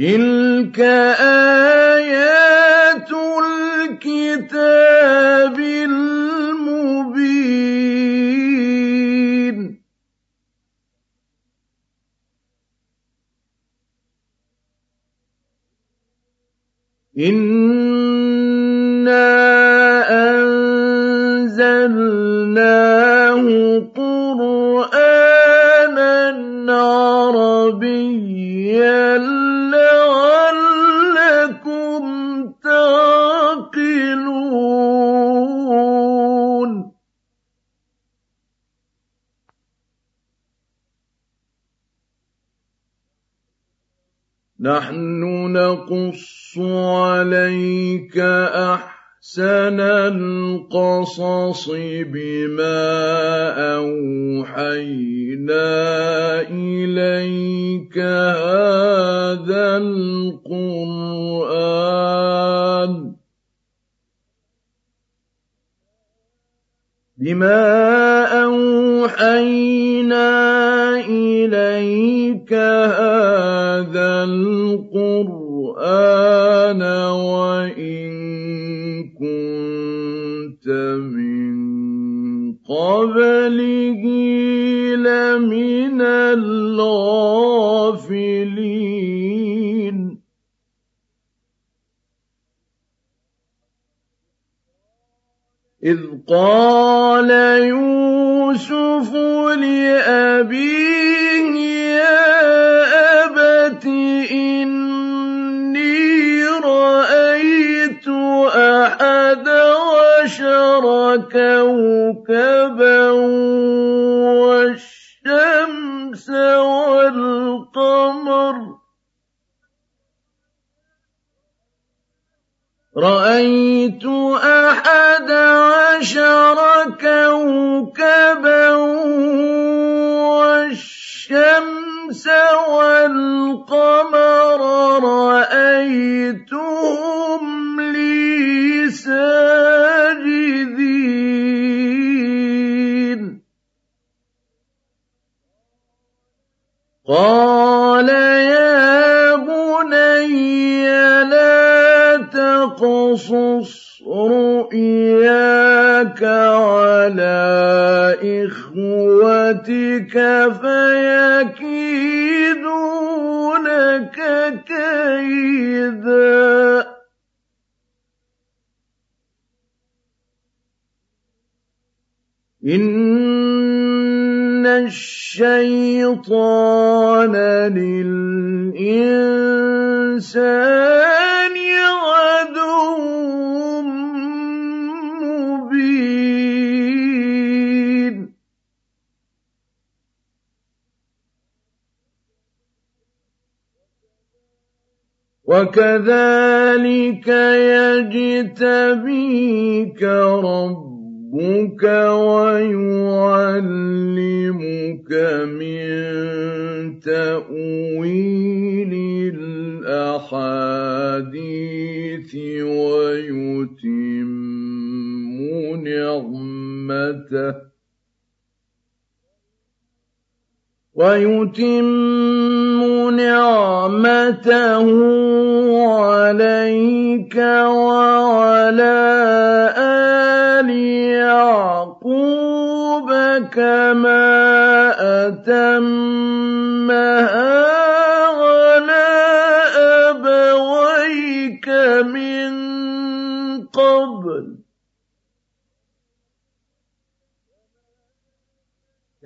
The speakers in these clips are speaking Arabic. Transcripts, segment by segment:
تلك آيات الكتاب المبين إنا نقص عليك أحسن القصص بما أوحينا إليك هذا القرآن. بما أوحينا إليك هذا القرآن. وان كنت من قبله لمن الغافلين إذ قال يوسف لأبيه يا أبت إني أحد عشر كوكبا والشمس والقمر. رأيت أحد عشر كوكبا والشمس والقمر. رأيتهم ساجدين قال يا بني لا تقصص رؤياك على إخوتك فيكيدون لك كيدا. إن الشيطان للإنسان عدو مبين وكذلك يجتبيك ربك ويعلمك من تأويل الأحاديث ويتم نعمته ويتم نعمته عليك وعلى آل يعقوب كما أتمها على أبويك من قبل.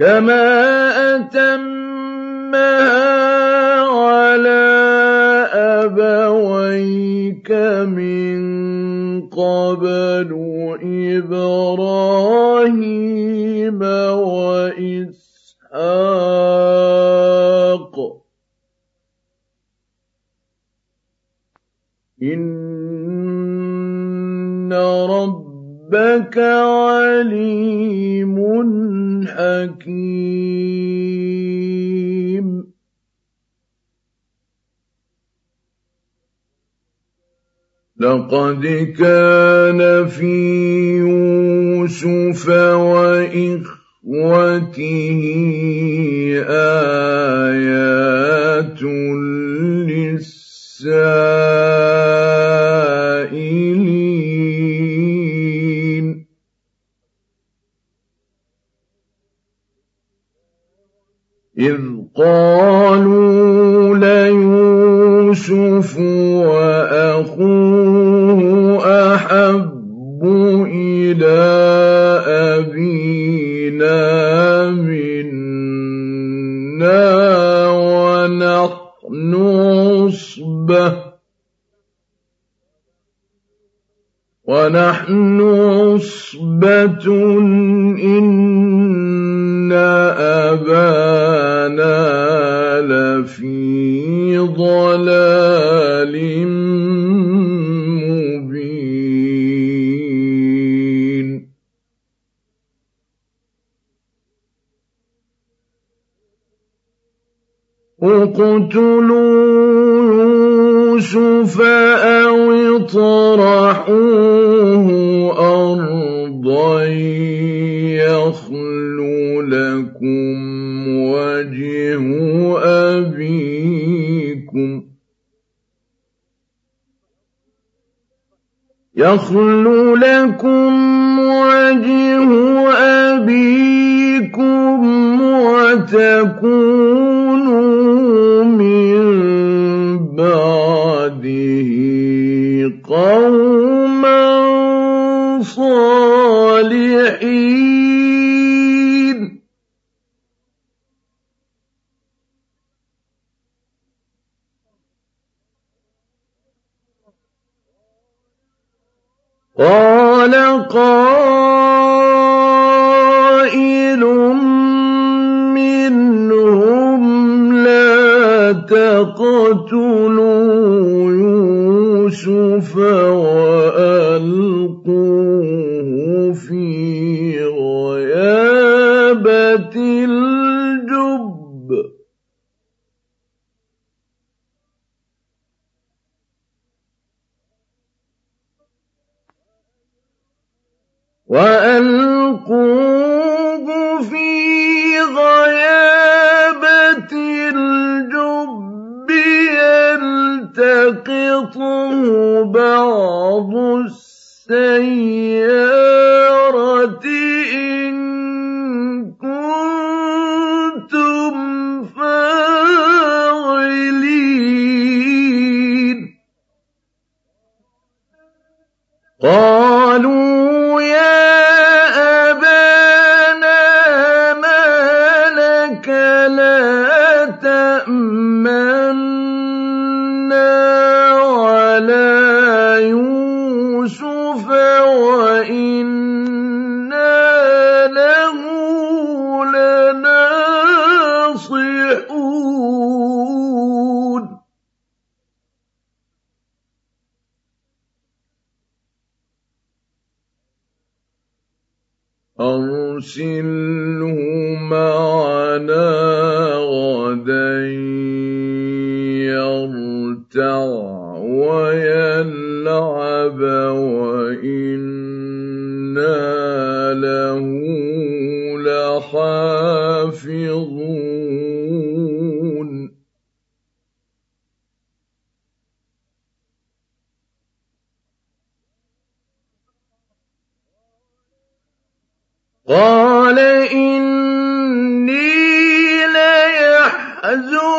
كما أتمها على أبويك من قبل إبراهيم وإسحاق. إِنَّ رَبَّكَ عَلِيمٌ حَكِيمٌ. لَقَدْ كَانَ فِي يُوسُفَ وَإِخْوَتِهِ آيَاتٌ لِّلسَّائِلِينَ. إِذْ قَالُوا وَنَحْنُ عُصْبَةٌ إِنَّ أَبَانَا لَفِي ضَلَالٍ مُّبِينٍ. اقْتُلُوا يُوسُفَ أَوِ اطْرَحُوهُ أَرْضًا يَخْلُ لَكُمْ وَجْهُ أَبِيكُمْ وَتَكُونُوا قَوْمًا صَالِحِينَ. قَالَ قَائِلٌ مِّنْهُمْ لَا تَقْتُلُوا يُوسُفَ وَأَلْقُوهُ فِي غَيَابَتِ الْجُبِّ. يَلْتَقِطْهُ بَعْضُ السَّيَّارَةِ إِن كُنتُمْ فَاعِلِينَ. قَالُوا لَحَافِظُونَ قَالَ إِنِّي لَيَحْزُنُنِي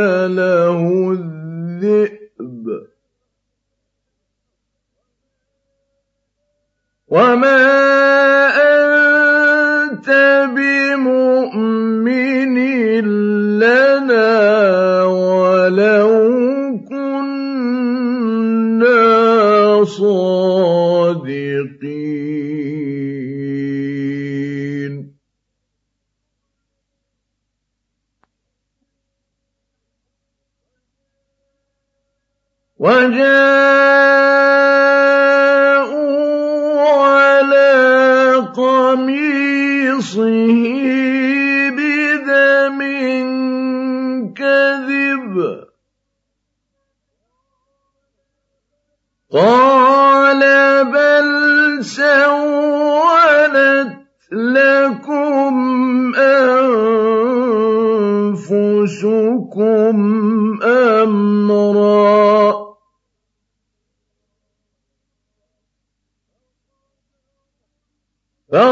فَأَكَلَهُ الذِّئْبُ ۖ. وَمَا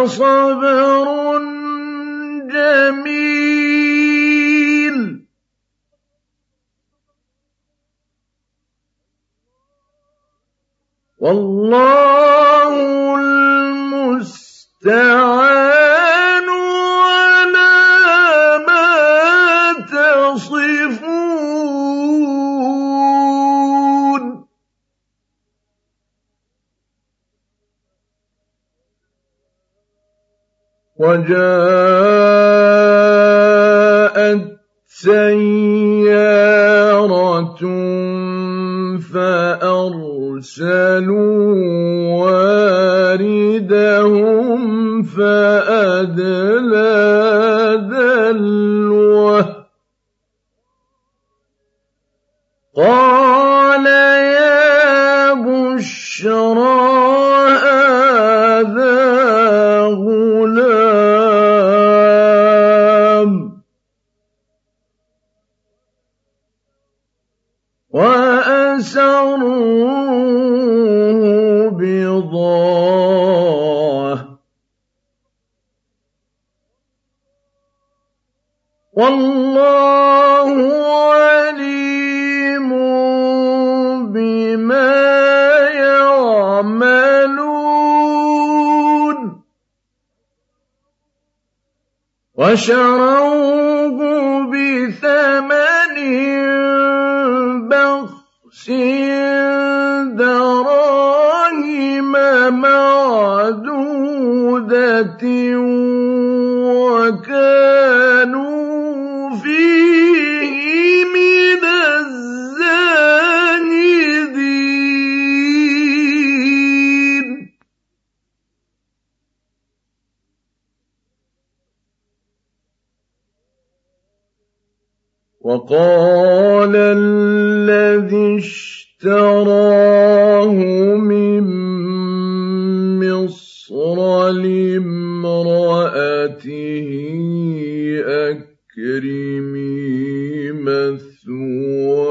فَصَبْرٌ جَمِيلٌ ۖ. وَاللَّهُ وَجَاءَتْ وَشَرَوْهُ وقال الذي اشتراه من مصر لامرأته أكرمي مثواه.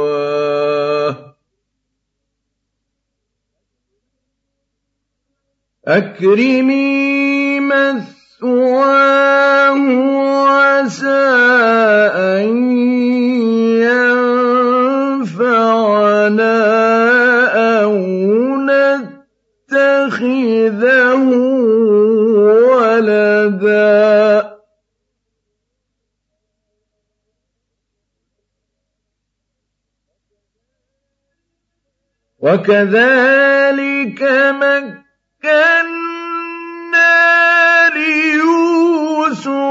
أكرمي مثواه. عسى أن يتخذه ولدا وكذلك مكنا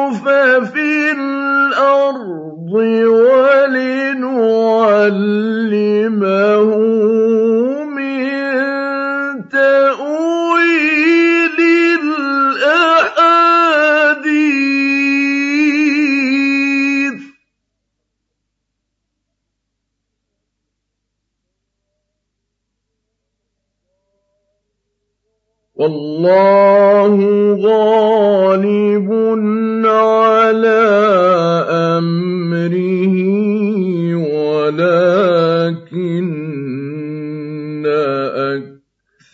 ليوسف في الأرض ولنعلمه والله غالب على أمره ولكن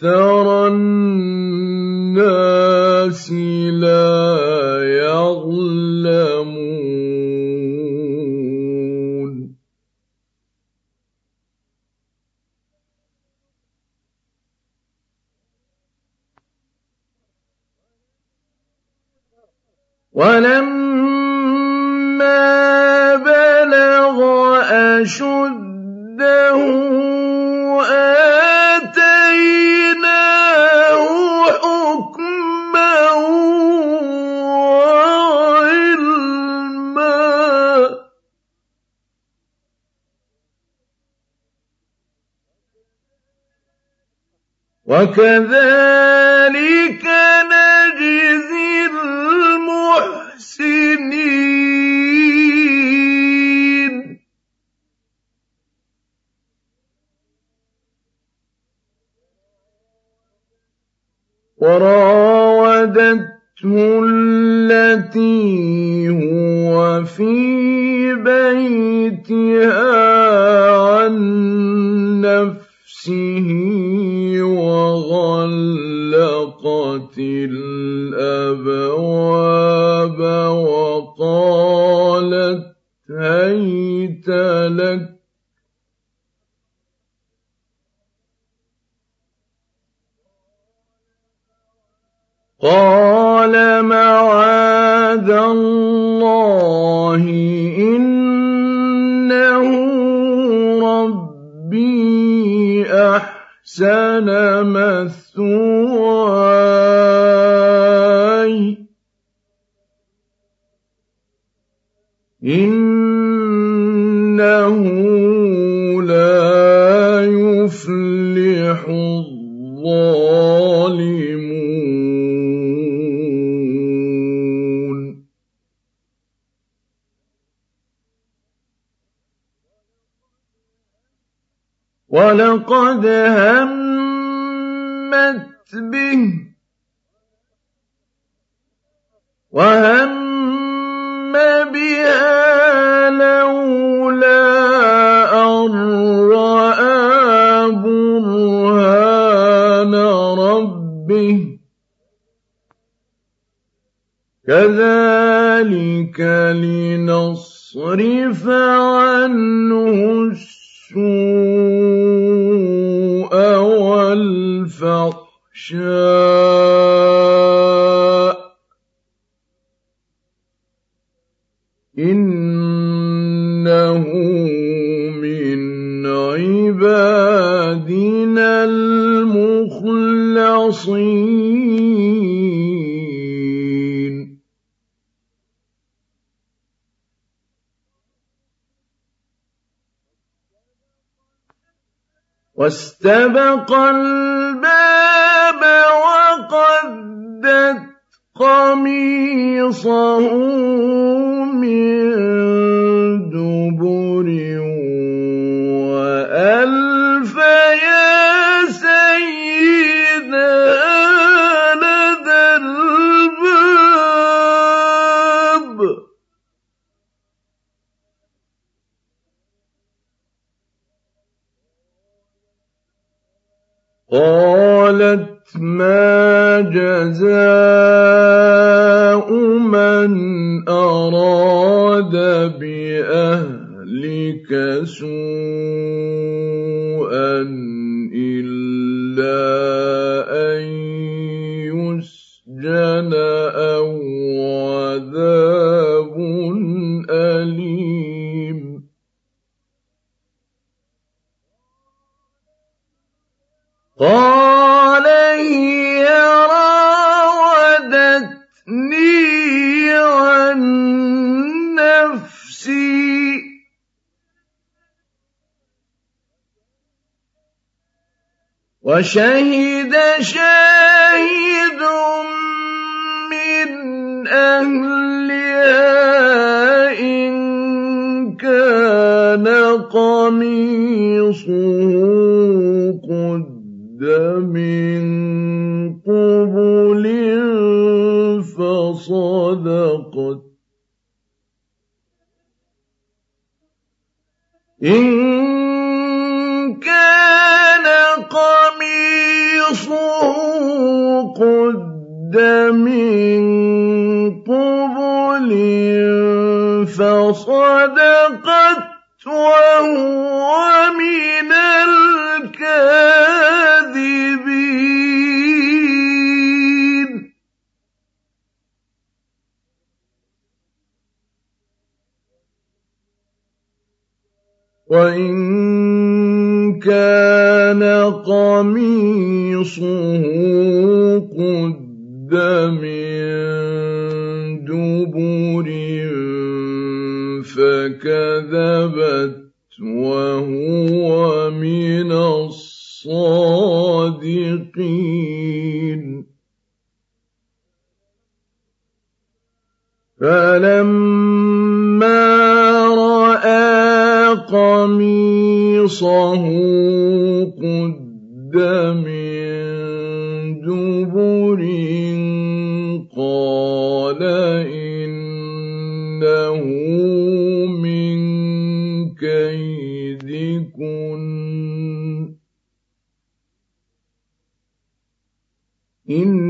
أكثر الناس ولما بلغ أشده آتيناه حكما وعلما. وكذلك هيت لك. قال معاذ الله إنه ربي أحسن مثواي. إِنَّهُ الظَّالِمُونَ. وَلَقَدْ هَمَّتْ بِهِ وَهَمَّ بها لولا كذلك لنصرف عنه السوء والفحشاء. إِنَّهُ مِنْ عِبَادِنَا الْمُخْلَصِينَ. واستبق الباب وقدت قميصه من دبر قالت ما جزاء من أراد بأهلك سوءا إلا أن يسجن وشهد شاهد من أهلها إن كان قميصه قد من قبل فصدقت إن قد من قبل فصدقت وهو من الكاذبين. وإن كان قميصه قد من دبر فكذبت وهو من الصادقين. فلما رأى قميصه قد من قال انه من كيدكن إن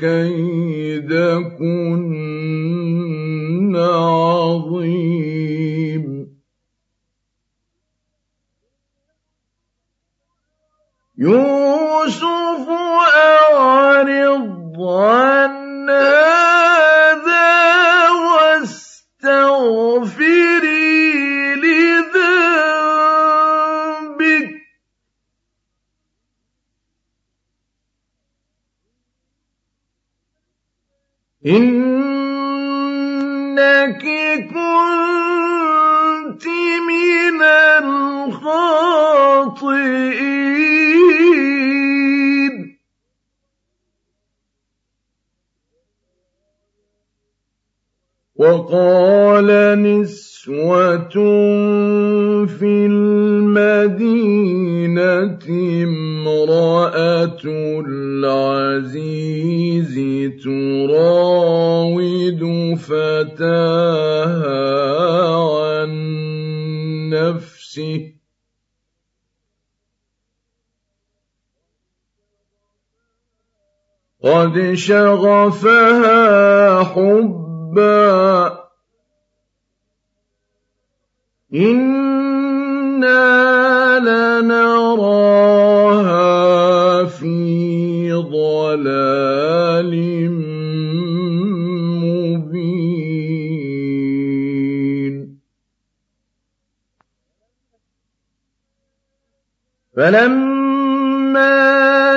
كيدكن عظيم يوسف إنك شغفها حبا. إنا لنراها في ضلال مبين. فلما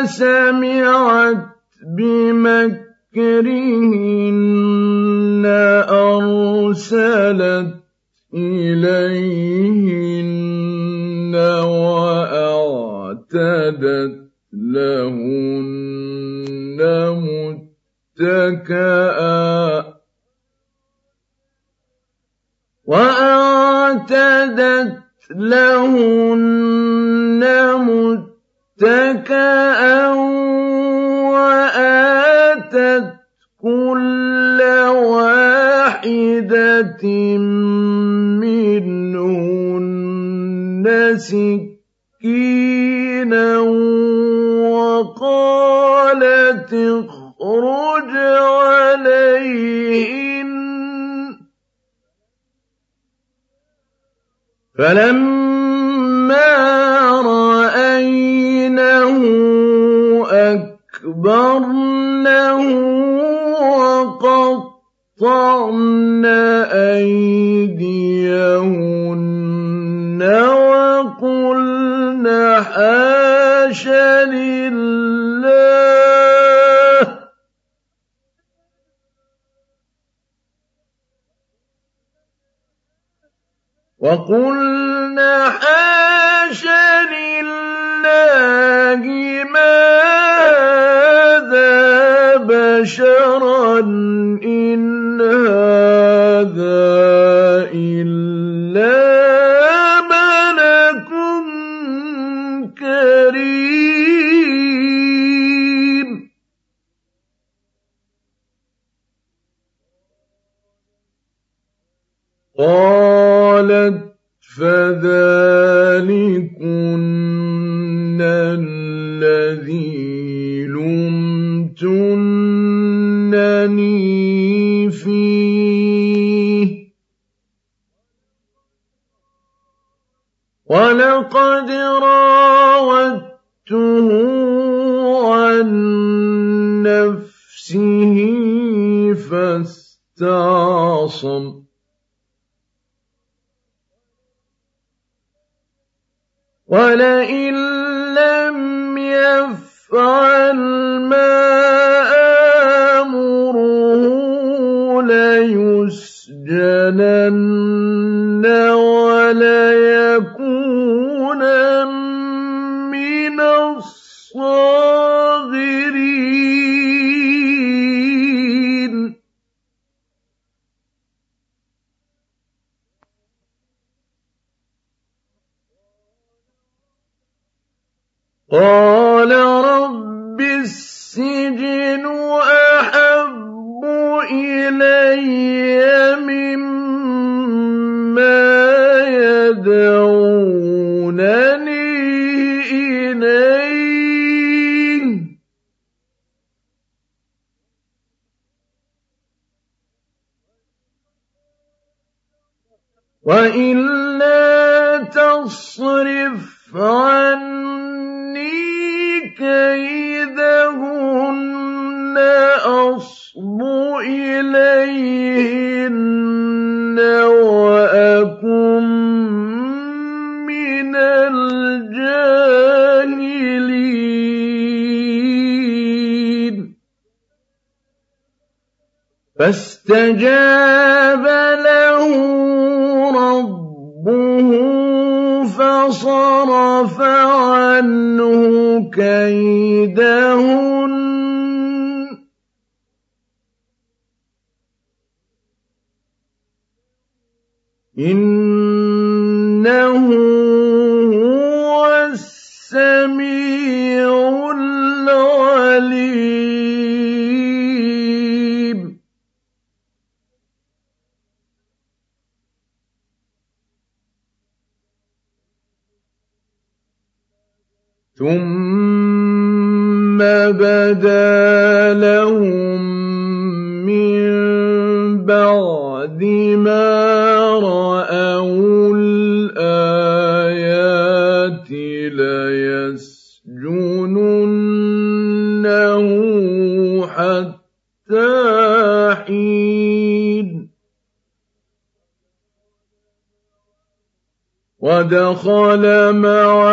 سمعت بمكرهن أرسلت إليهن وأعتدت لهن متكئا. وأعتدت لهن متكئا وآتت كل واحدة منهن سكينا وقالت اخرج عليهن فلما رأينه أكبرنه وقطعن أيديهن وقلن حاش لله وقلن حاش لله ما بشرا إن هذا إلا ملك كريم قالت فذلكن فيه. ولقد راودته عن نفسه فاستعصم. ولئن لم يفعل ما ليسجنن وليكونا وإلا تصرف عني كيدهن أصب إليهن وأكن من الجاهلين. فاستجاب عنه ودخل معه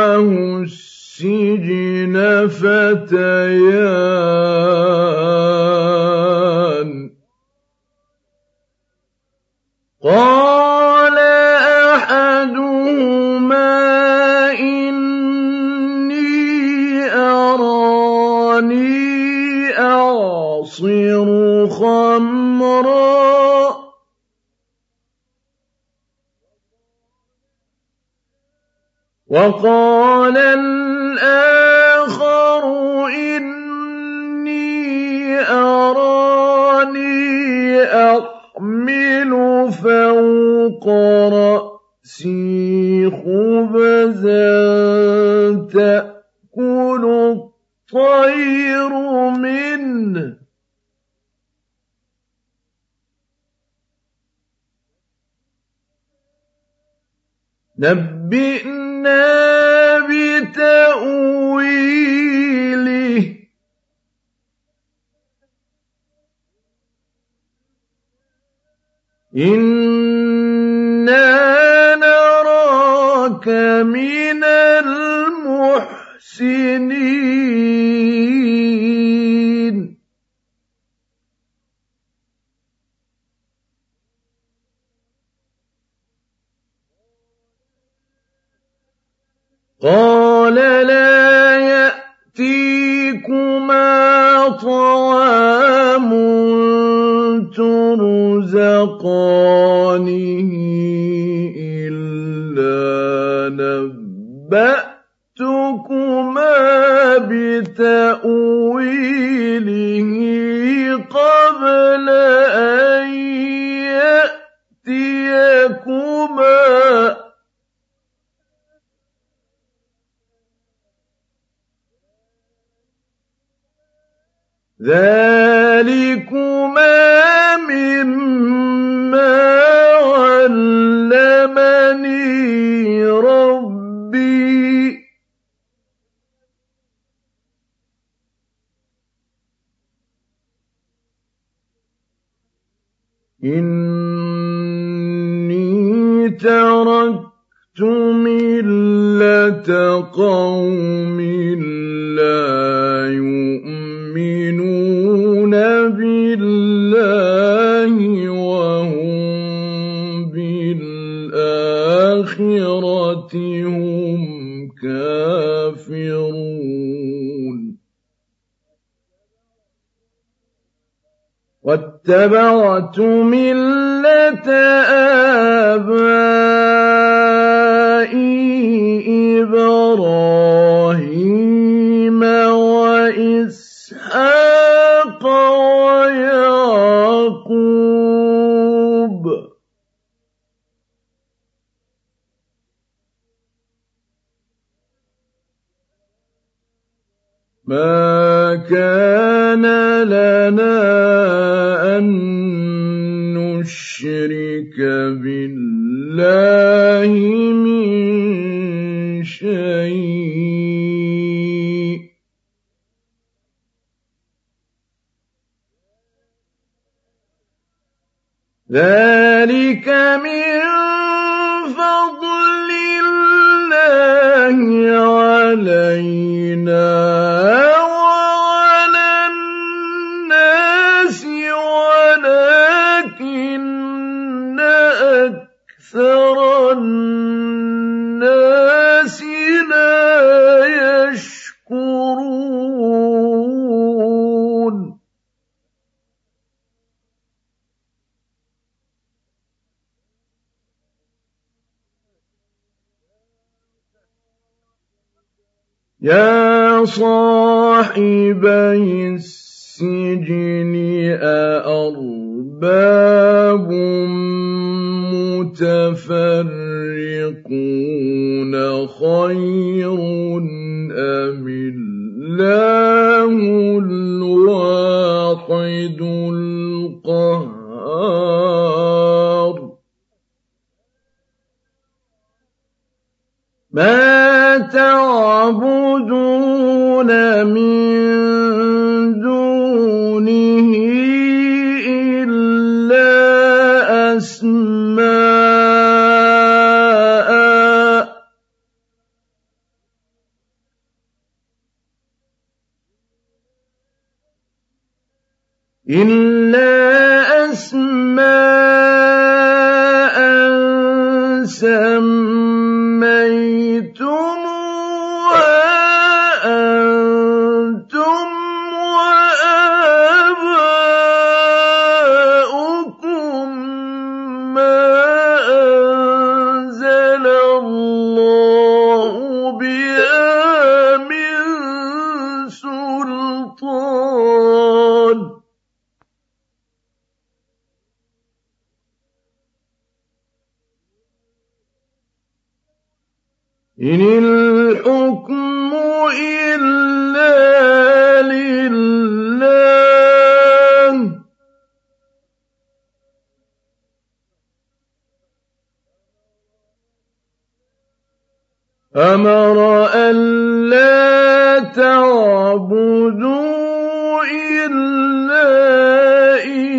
نبئنا بتأويله. إنا نراك من المحسنين. قال لا يأتيكما طعام ترزقانه إلا نبأتكما بتأويله قبل أن يأتيكما ذلكما مما علمني ربي. إني تركت ملة قوم هم كافرون واتبعت ملة آبائي إبراهيم وإسحاق ويعقوب ما كان لنا أن نشرك بالله من شيء ذلك من أكثر الناس لا يشكرون. يا صاحبي السجن أأرباب متفرقون خير أم الله الواحد القهار؟ ما تعبدون إلا أسماء أمر ألا تعبدوا إلا إياه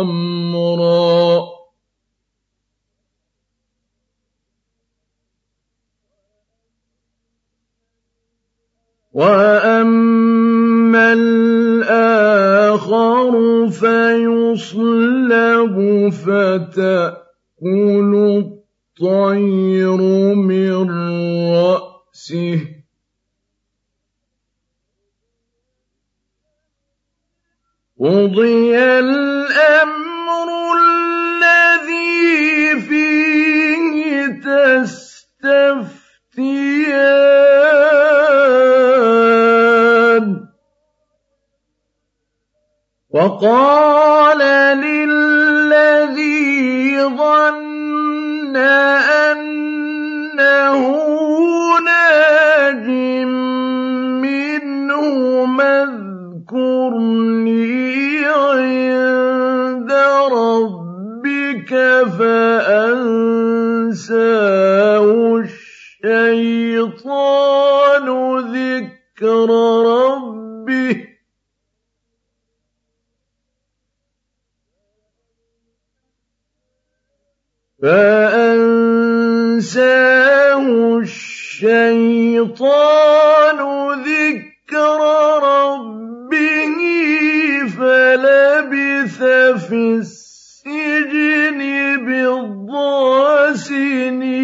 خمرا وأما الآخر فيصلب فتأكل الطير من رأسه. قضي وقال للذي ظن أنه ناج منه اذكرني عند ربك فأنساه الشيطان ذكر ربه فأنساه الشيطان ذكر ربه فلبث في السجن بضع سنين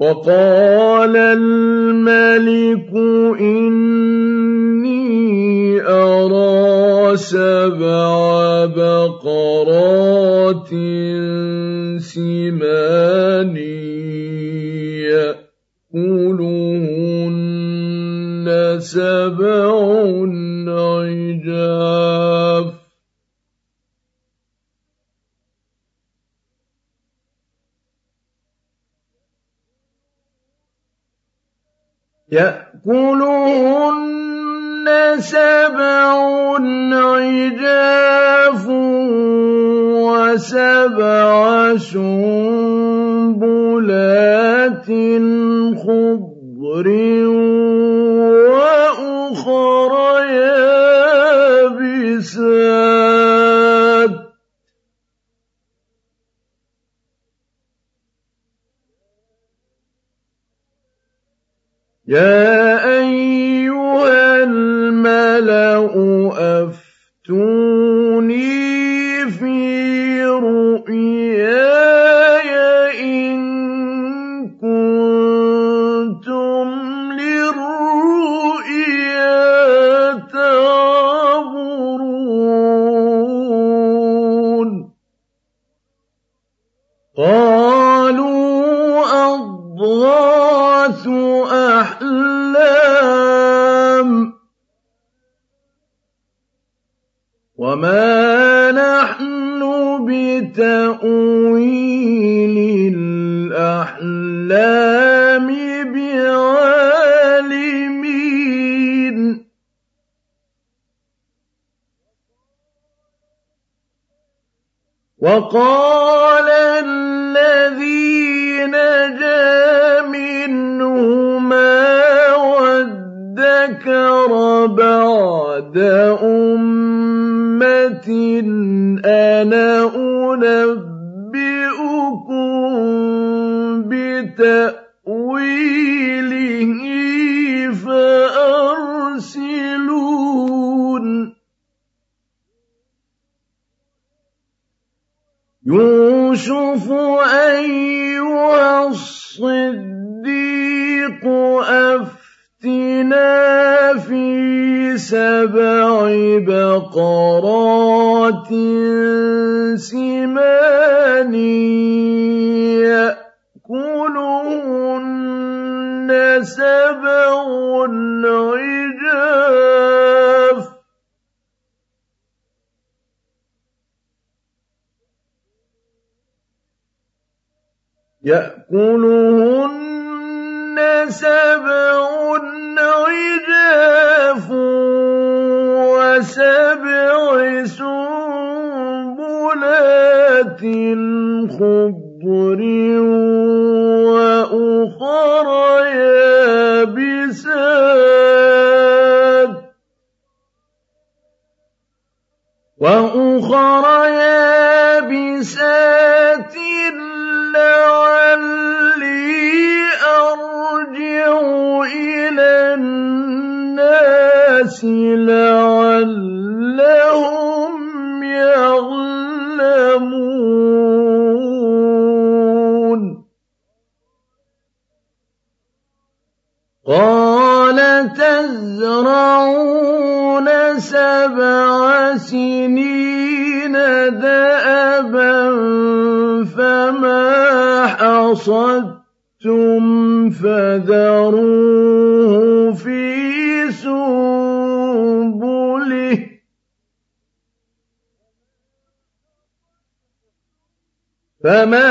وقال الملك إني أرى سبع بقرات سمان يأكلهن سبع عجاف يأكلهن سبع عجاف وسبع سنبلات خضر وأخر يابسات. يا أيها الملأ أفتوني وقال يأكلهن فما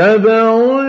سبع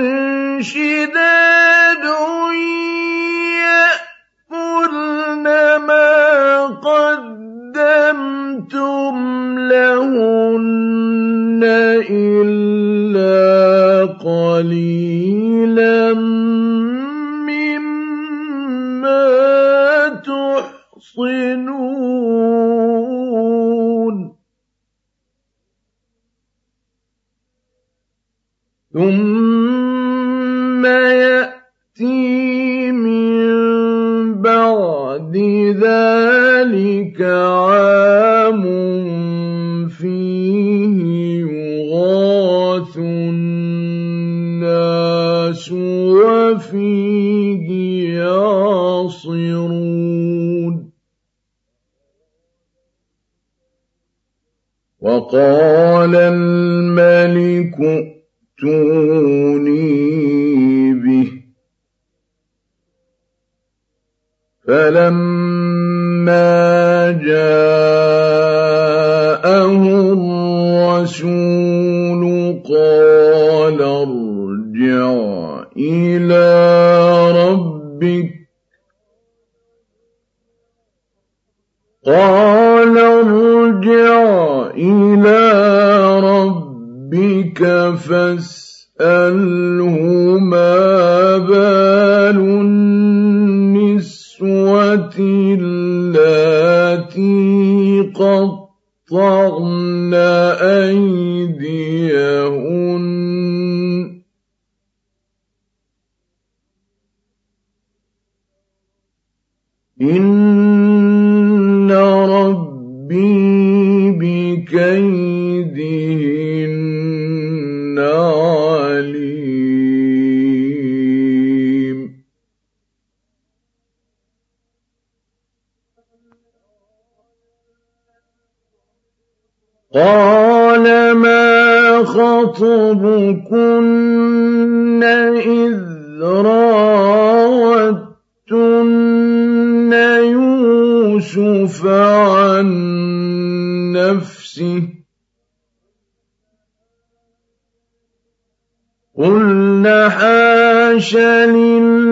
خطبكن إذ راوتن يوسف عن نفسه. قلن حاش لله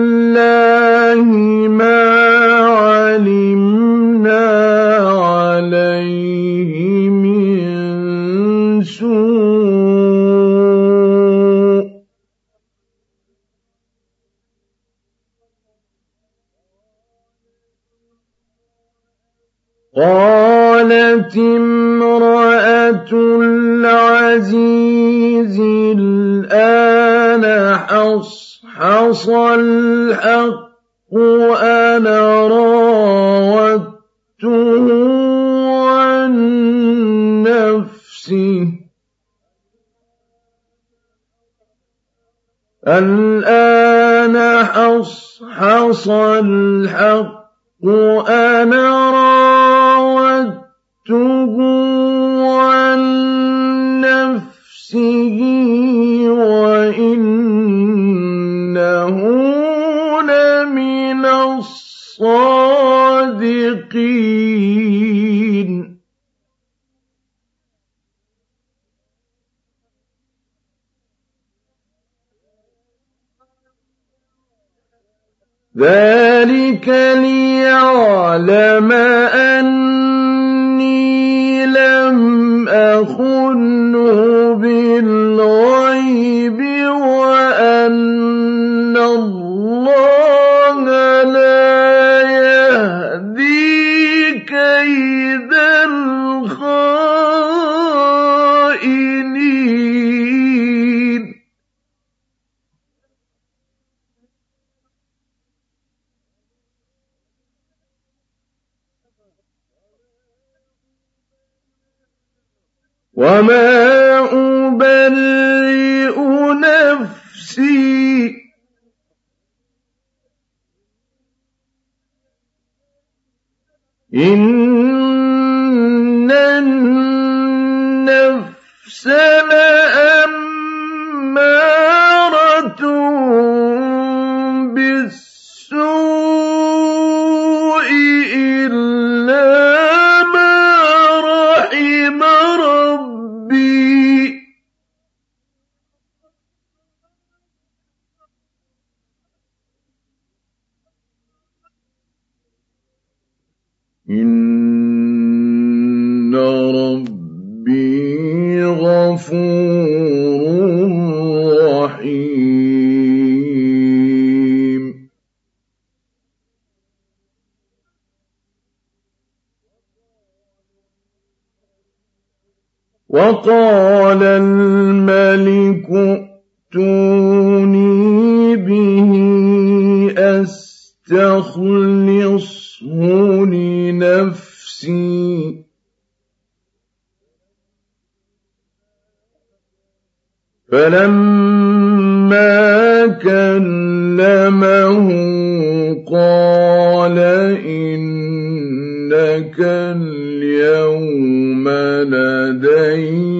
قالت امرأة العزيز الآن حصحص الحق أنا راودته عن نفسه. الآن حصحص الحق أنا نفسه وإنه لمن الصادقين. ذلك ليعلم أني لم أخنه بالغيب وما أبرئ نفسي إن النفس لأمارة ائتوني به أستخلصه لنفسي. فلما كلمه قال إنك اليوم لدينا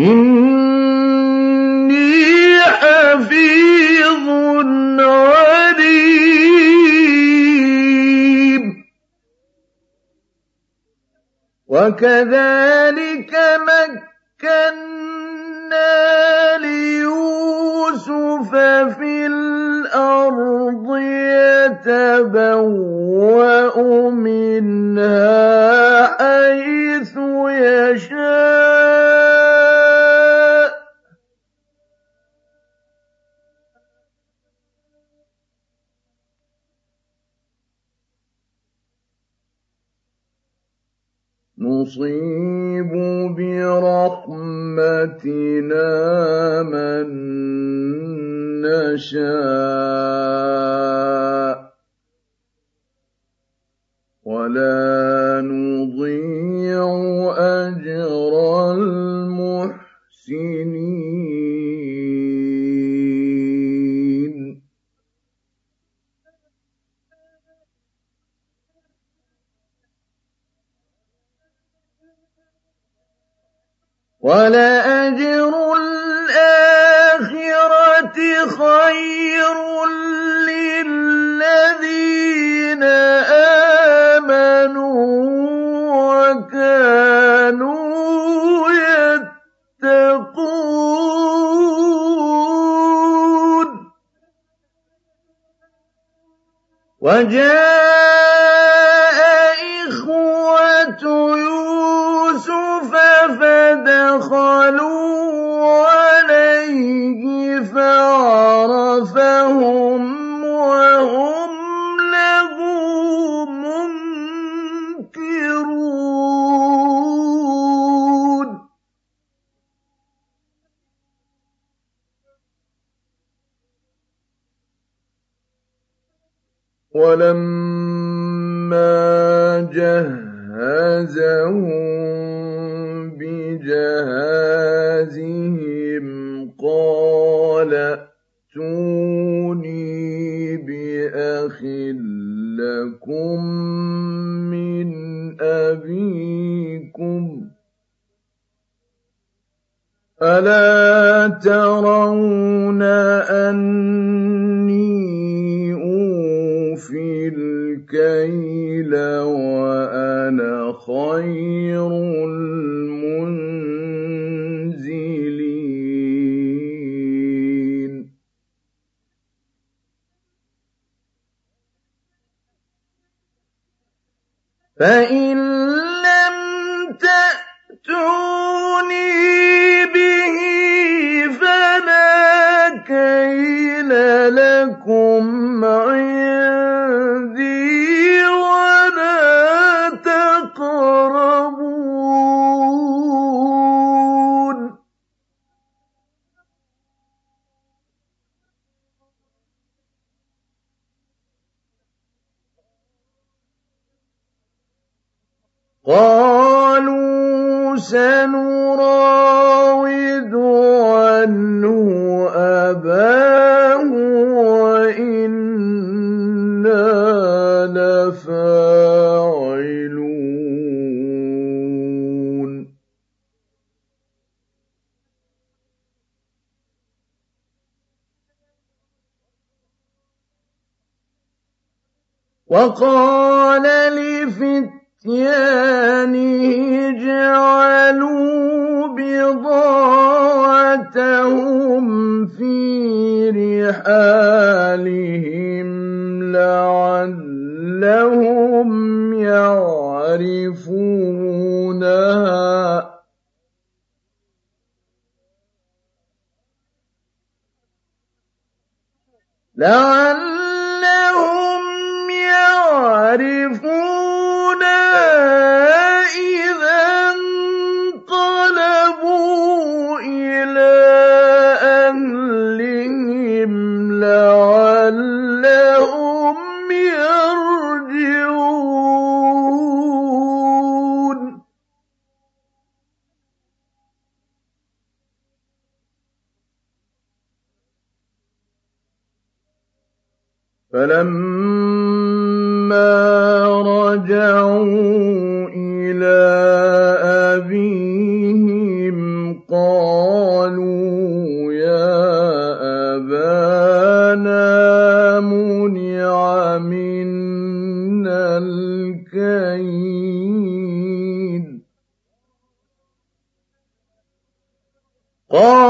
إني حفيظ عليم. وكذلك Muslims ولما جهزهم بجهازهم قال ائتوني بأخ لكم من أبيكم ألا ترون أني في الكيل وأنا خير المنزلين. فإن لم تأتوني به فلا كيل لكم عندي قال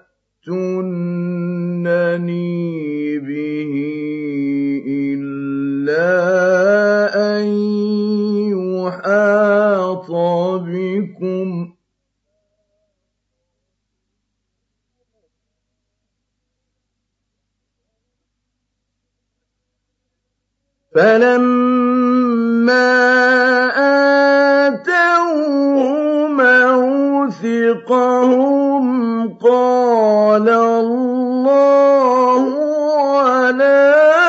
إِلَّا أَن يُحَاطَ بِكُمْ ۖ فَلَمَّا آتَوْهُ مَوْثِقَهُمْ قَالَ اللَّهُ عَلَىٰ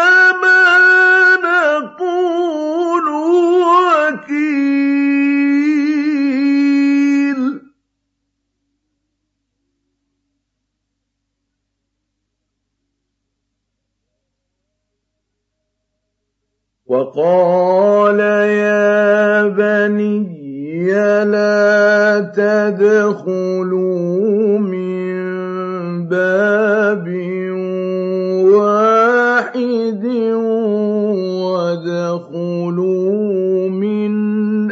وَقَالَ يَا بَنِيَّ لَا تَدْخُلُوا مِن بَابٍ وَاحِدٍ وَادْخُلُوا مِنْ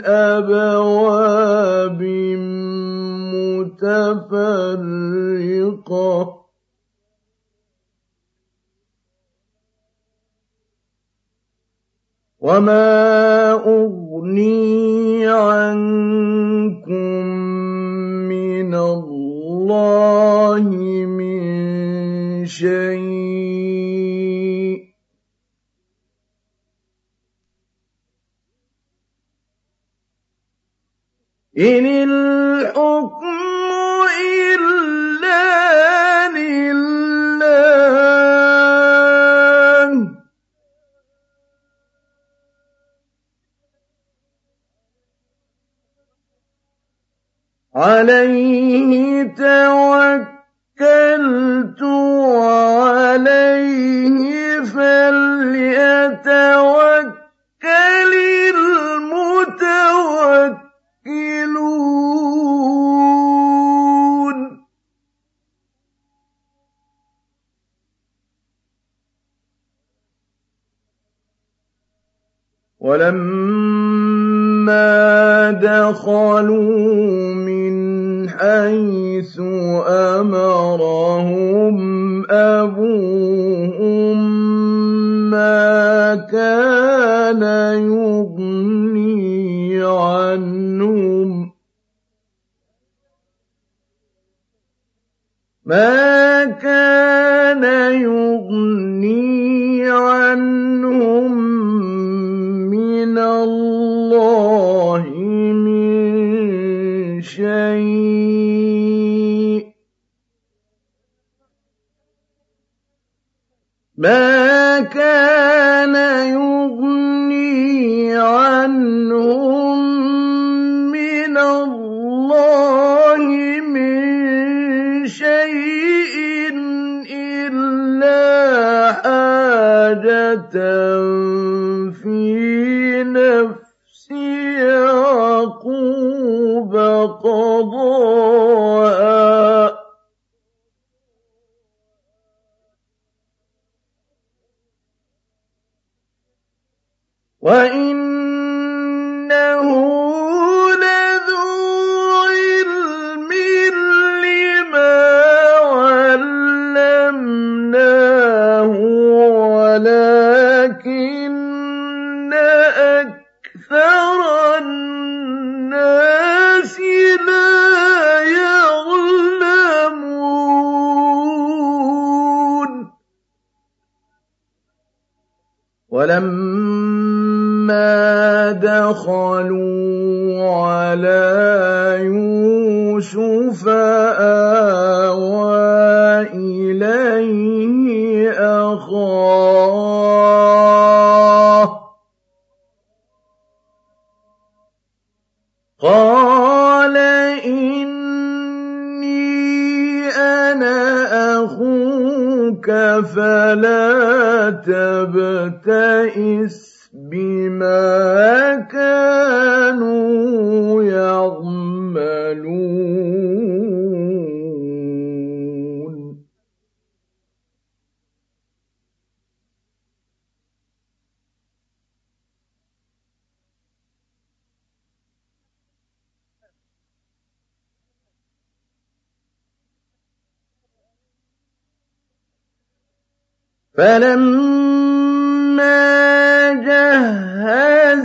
أَبْوَابٍ مُّتَفَرِّقَةٍ ۖ. وَمَا أُغْنِي عَنكُم مِّنَ اللَّهِ مِن شَيْءٍ ۖ إِنِ الْحُكْمُ إِلَّا لِلَّهِ ۖ عَلَيْهِ تَوَكَّلْتُ وَعَلَيْهِ فَلْيَتَوَكَّلِ الْمُتَوَكِّلُونَ. ولما ولما دخلوا من حيث أمرهم أبوهم ما كان يغني عنهم ما كان يغني عنهم من الله شيء. ما كان يغني عنهم من الله من شيء إلا حاجة يعقوب قضاها ولما دخلوا على يوسف آوى إليه أخاه فلا تبتئس بما كانوا فلما جهزهم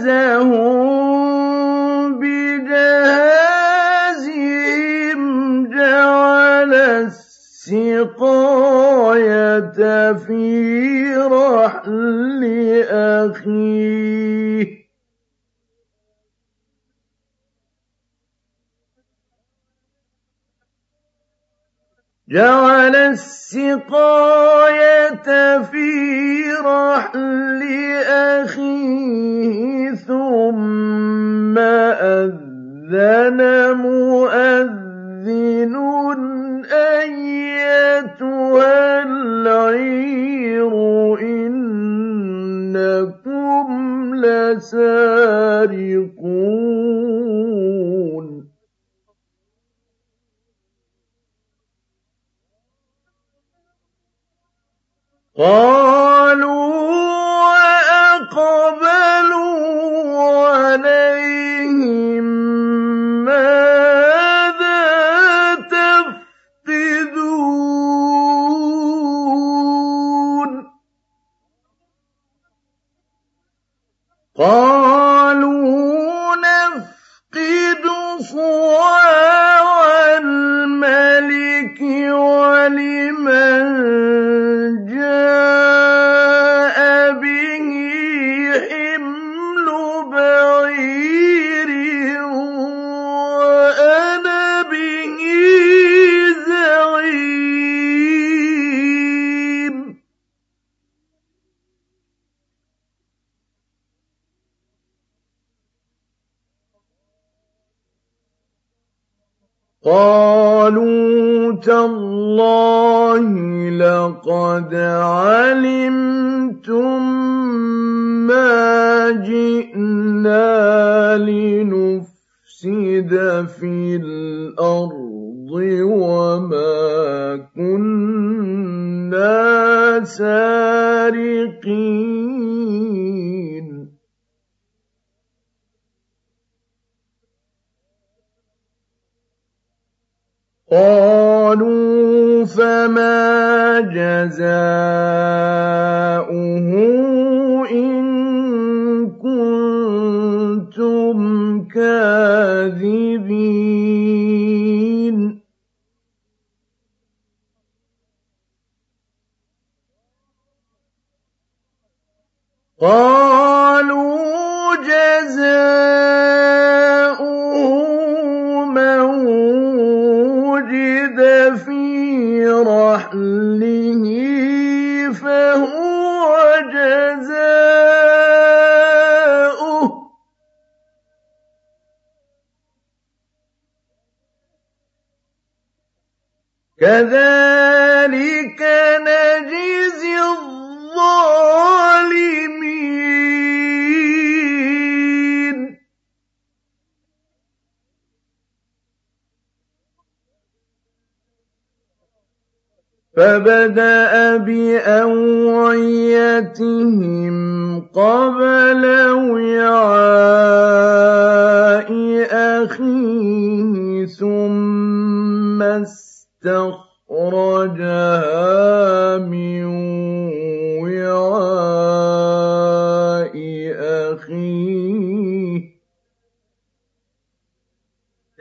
بجهازهم جعل السقاية في رحل أخيه جعل السقاية في رحل أخيه ثم أذن مؤذن أيتها العير إنكم لسارقون. قالوا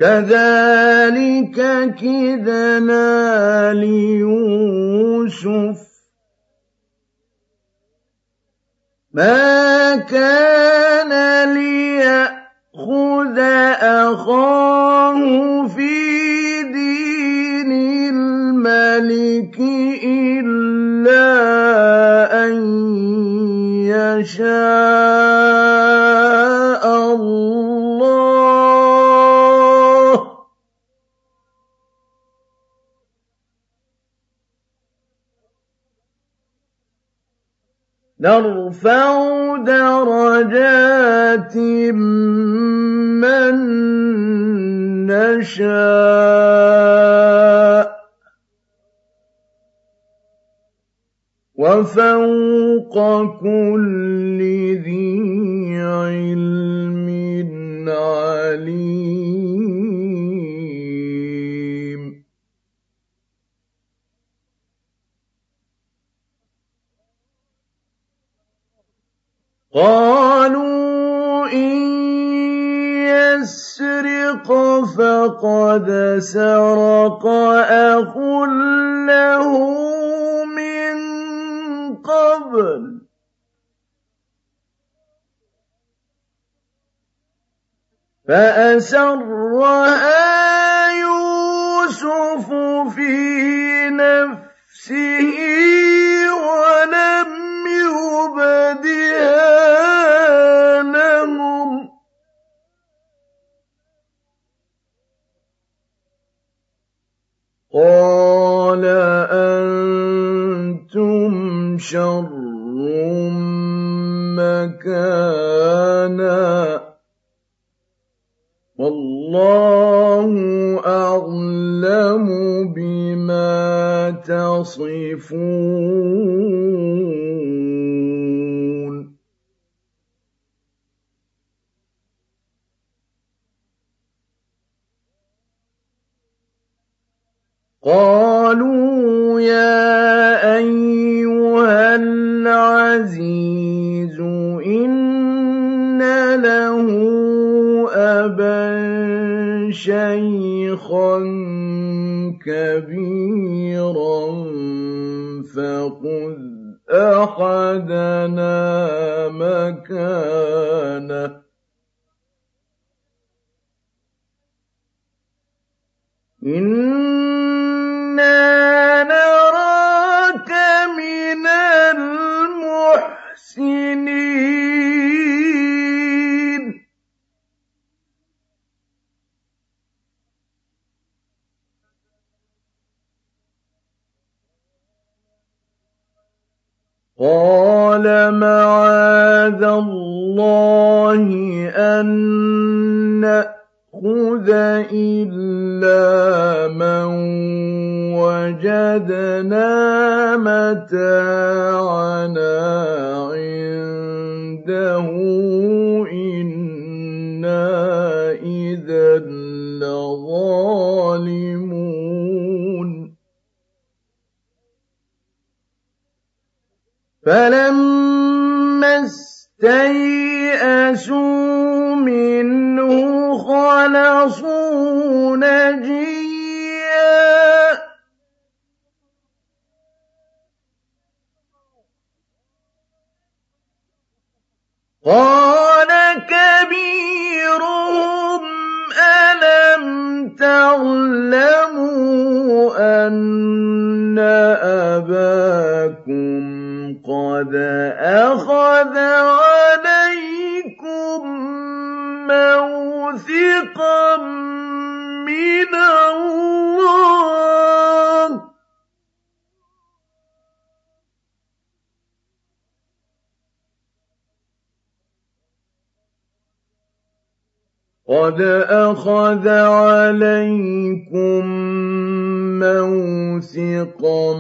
كذلك كدنا ليوسف ما كان ليأخذ أخاه في دين الملك إلا أن يشاء. نرفع درجات من نشاء وفوق كل ذي علم عليم. قالوا إن يسرق فقد سرق أخ له من قبل. فأسرها يوسف في نفسه ولم يبدها قال أنتم شر مكانا. والله أعلم بما تصفون. قالوا يا أيها العزيز إن له أبا شيخا كبيرا فخذ أحدنا مكانه. إنا قال معاذ الله أن نأخذ إلا من وجدنا متاعنا عنده فلما استيئسوا منه خلصوا نجيا قال كبيرهم ألم تعلموا أن أباكم قد أخذ عليكم موثقا من الله قد أخذ عليكم موثقا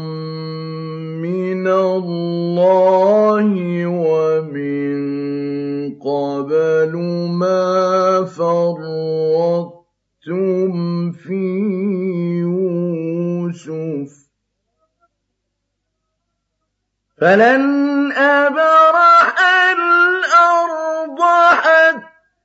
من الله ومن قبل ما فرطتم في يوسف فلن أبرح الأرض حتى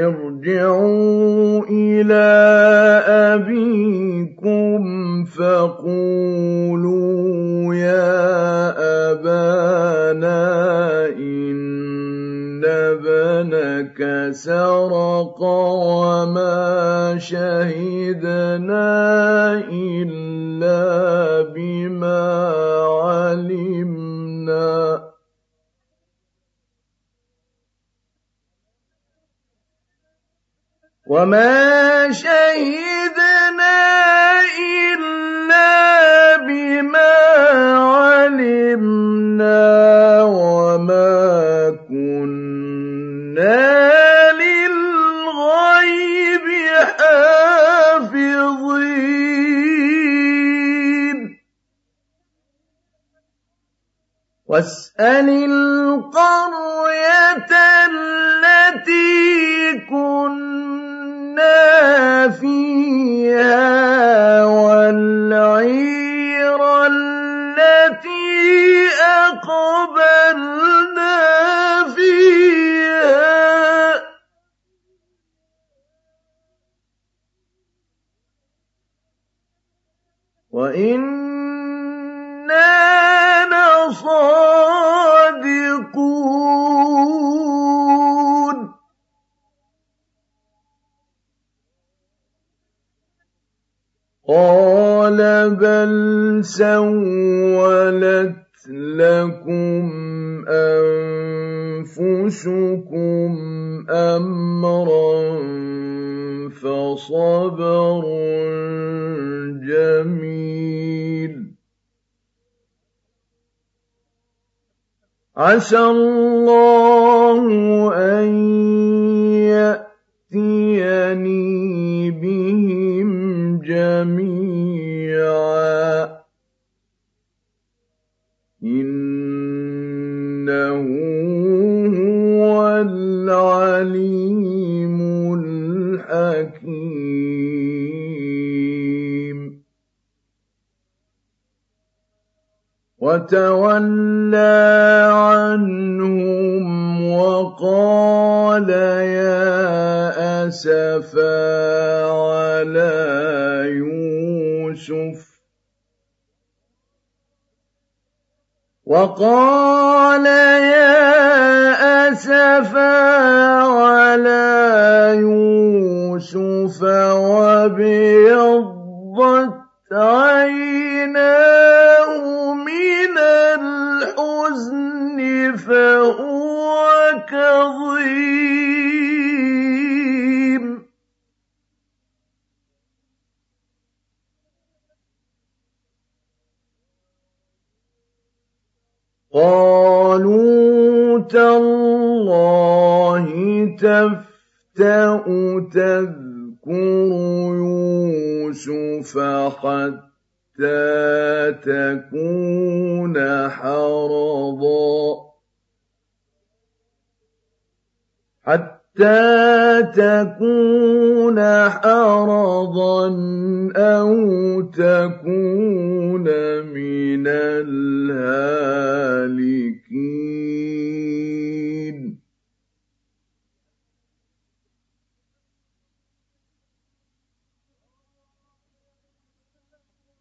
ارجعوا إلى أبيكم فقولوا يا أبانا إن ابنك سرق وما شهدنا إلا بما علمنا. وما شهدنا إلا بما علمنا وما كنا للغيب حافظين. واسأل عسى الله وقال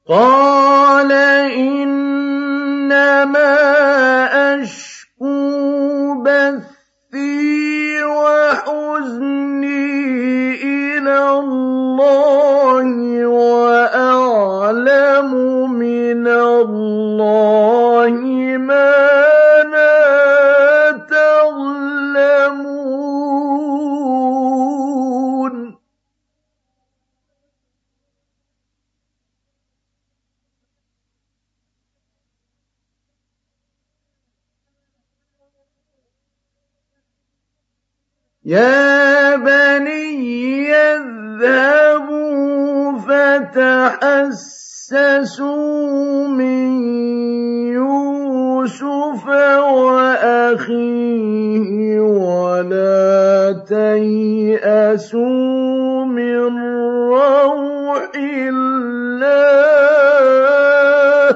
قَالَ إِنَّمَا أَشْكُو بَثِّي وَحُزْنِي إِلَى اللَّهِ وَأَعْلَمُ مِنَ اللَّهِ فَتَحَسَّسُوا مِن يُوسُفَ وَأَخِيهِ وَلَا تَيْأَسُوا مِن رَّوْحِ اللَّهِ ۖ.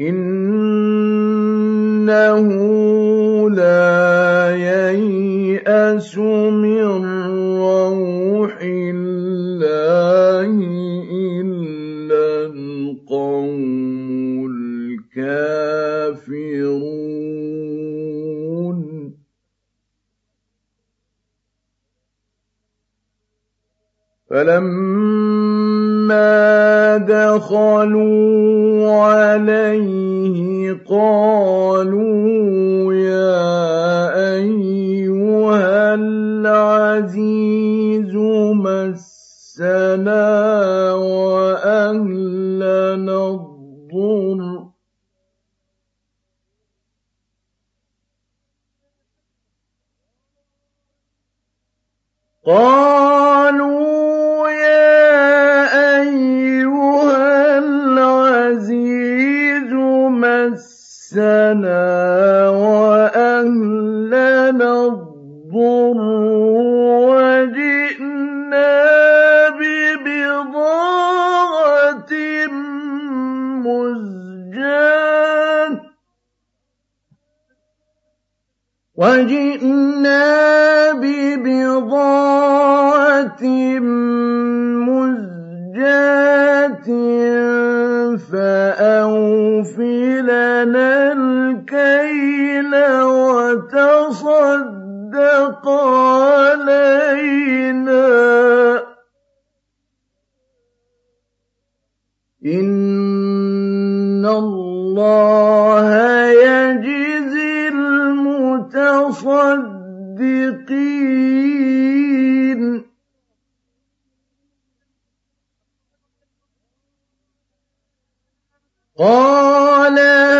إِنَّهُ لَا يَيْأَسُ مِن فَلَمَّا دَخَلُوا عَلَيْهِ قَالُوا يَا أَيُّهَا الْعَزِيزُ مَسَّنَا وَأَهْلَنَا الضُّرُّ قَالُوا مَسَّنَا وَأَهْلَنَا الضُّرُّ وَجِئْنَا بِبِضَاعَةٍ مُزْجَاةٍ. فَأَوْفِ لَنَا الْكَيْلَ وَتَصَدَّقْ عَلَيْنَا ۖ. إِنَّ اللَّهَ يَجْزِي الْمُتَصَدِّقِينَ. قَالَ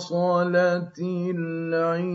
وصلت العين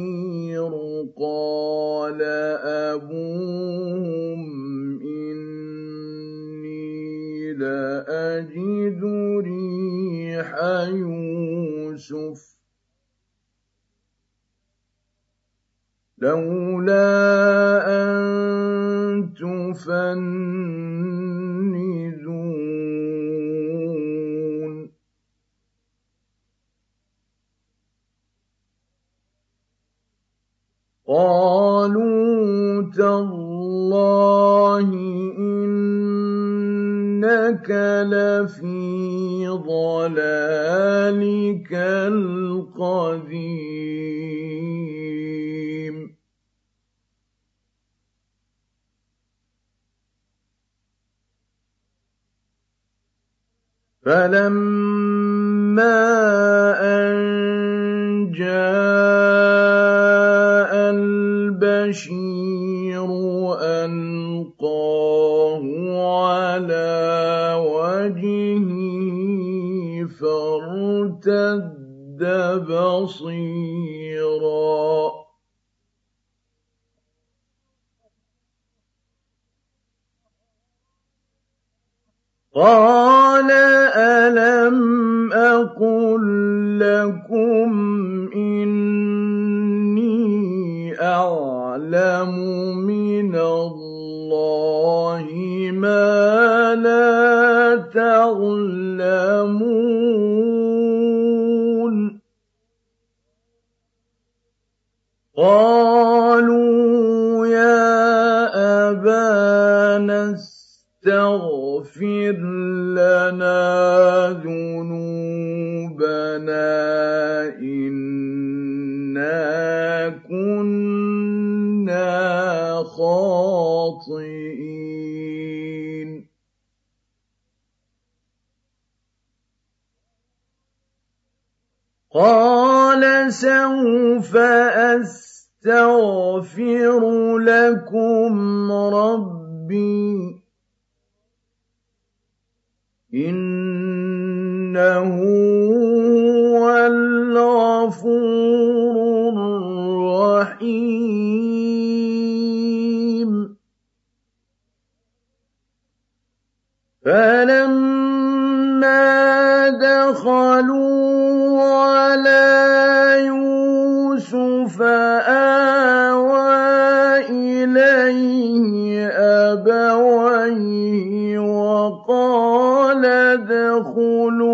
أبويه وقال ادخلوا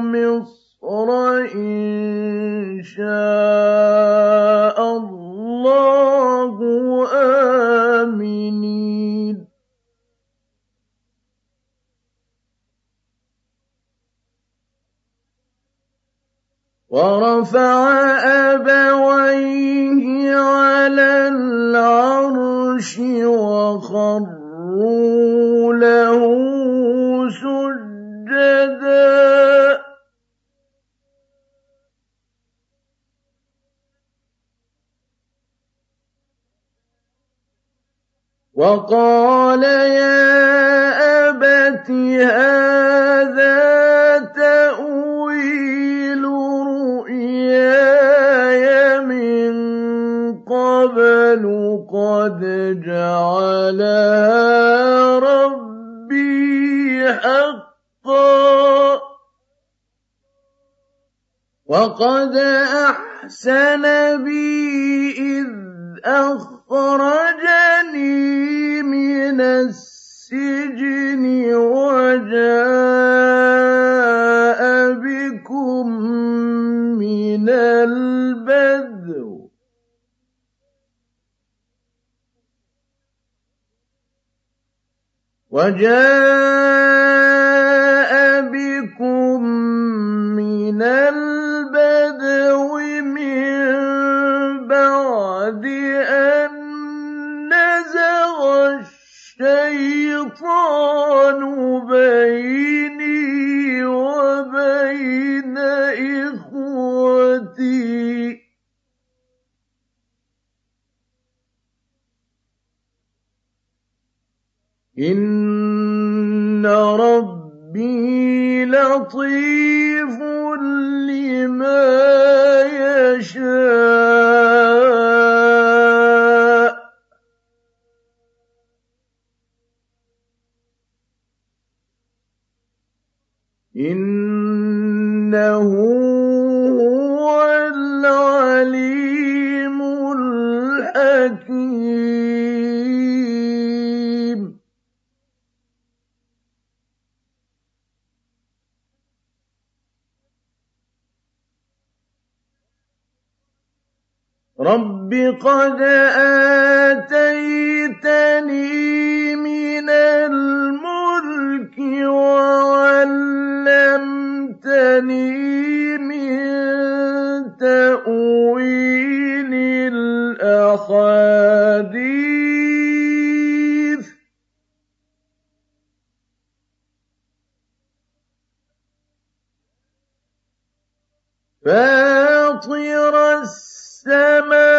مصر إن شاء الله آمنين. ورفع أبويه على العرش وخروا له سجدا. وقال يا أبت هذا قبل قد جعلها ربي حقا. وقد أحسن بي إذ أخرجني من السجن وجاء بكم من البدو. وجاء بكم من البدو من بعد أن نزغ الشيطان بيني إن ربي لطيف لما يشاء إنه رب قد آتيتني من الملك وعلمتني من تأويل الأحاديث. فاطر السماوات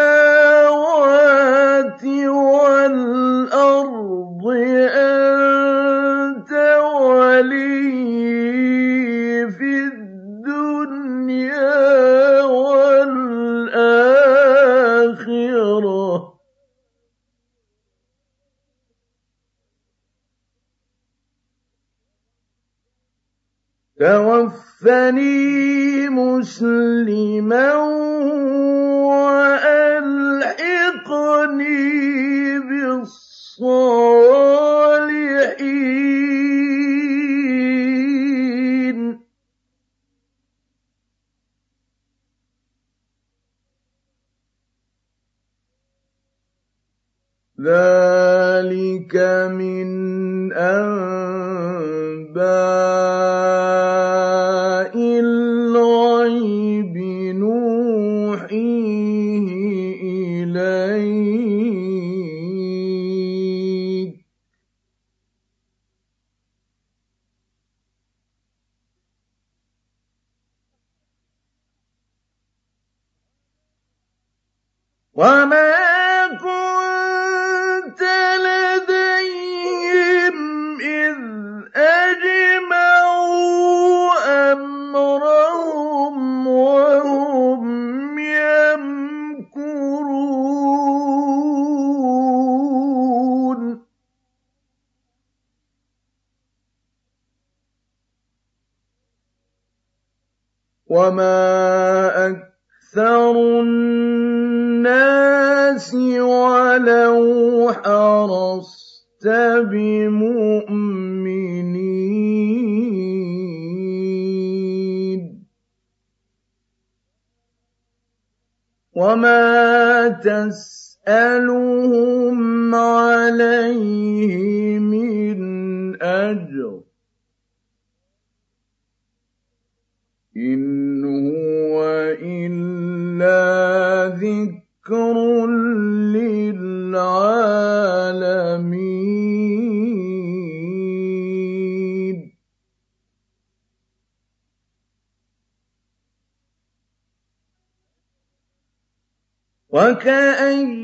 وَكَأَيِّن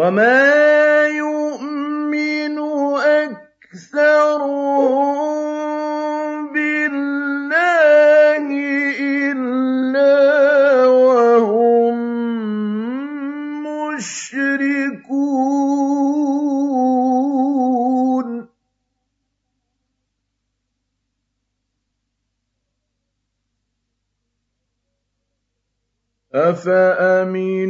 وَمَا يُؤْمِنُ أَكْثَرُهُم بِاللَّهِ إِلَّا وَهُم مُّشْرِكُونَ أَفَأَمِنُوا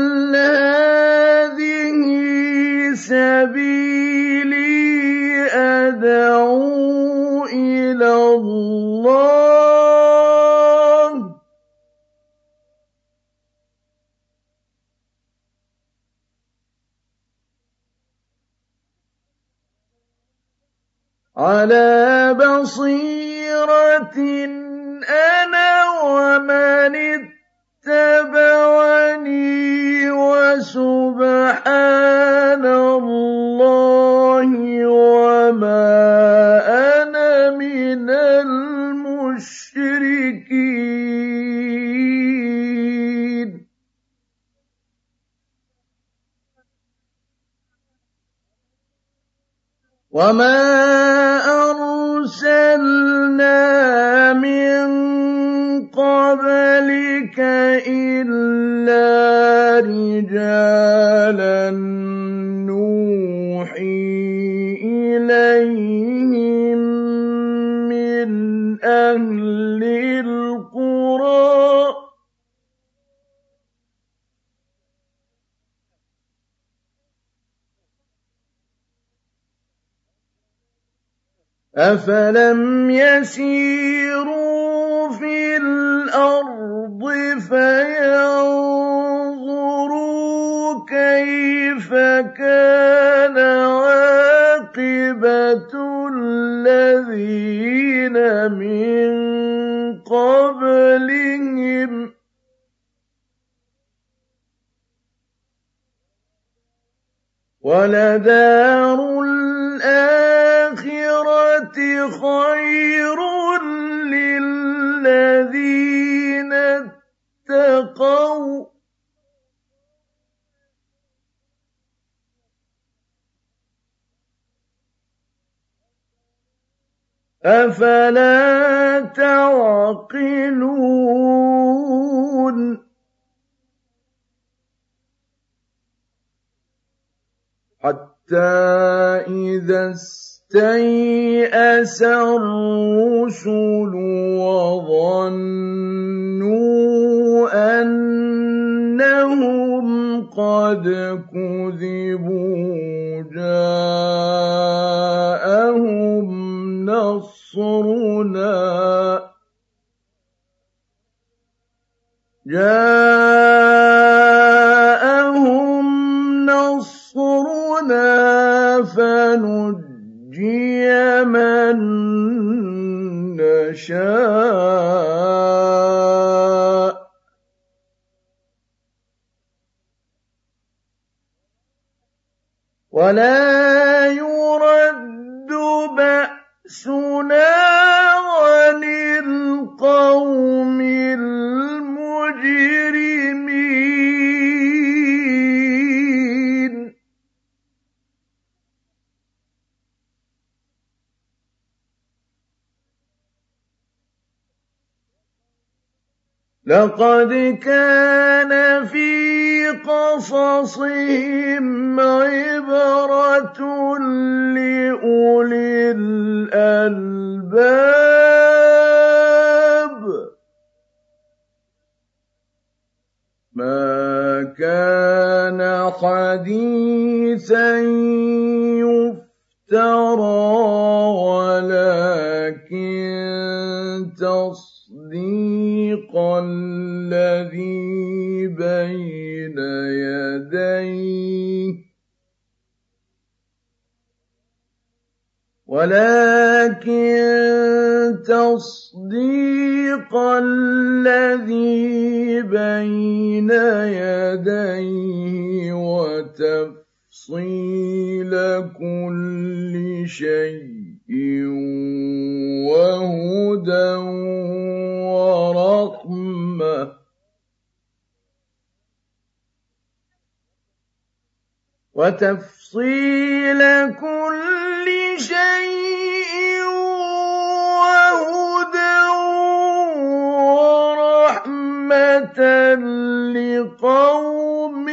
اللَّهِ ۚ. عَلَىٰ بَصِيرَةٍ أَنَا وَمَنِ اتَّبَعَنِي ۖ وَسُبْحَانَ اللَّهِ وَمَا أَنَا الْمُشْرِكِينَ. وَمَا أَرْسَلْنَا مِن قَبْلِكَ إِلَّا رِجَالًا أَهْلِ أَفَلَمْ يَسِيرُوا فِي الْأَرْضِ فَيَنظُرُوا كَيْفَ كَانَ عَاقِبَةُ الَّذِينَ مِن قَبْلِهِمْ ۚ وَلَدَارُ أَفَلَا تَعْقِلُونَ؟ حَتَّىٰ إِذَا اسْتَيْأَسَ الرُّسُلُ وَظَنُّوا أَنَّهُمْ قَدْ كُذِبُوا جَاءَهُمْ ينصرنا جاءهم نصرنا فنجي من نشاء. ولا يرد بأس لقد كان في قصصهم عبرة لأولي الألباب. ما كان حديثا يفترى ولكن تصديق الذي بين يديه. ولكن تصديق الذي بين يديه وتفصيل كل شيء وهدى ورحمه وتفصيل كل شيء وهدى ورحمة لقوم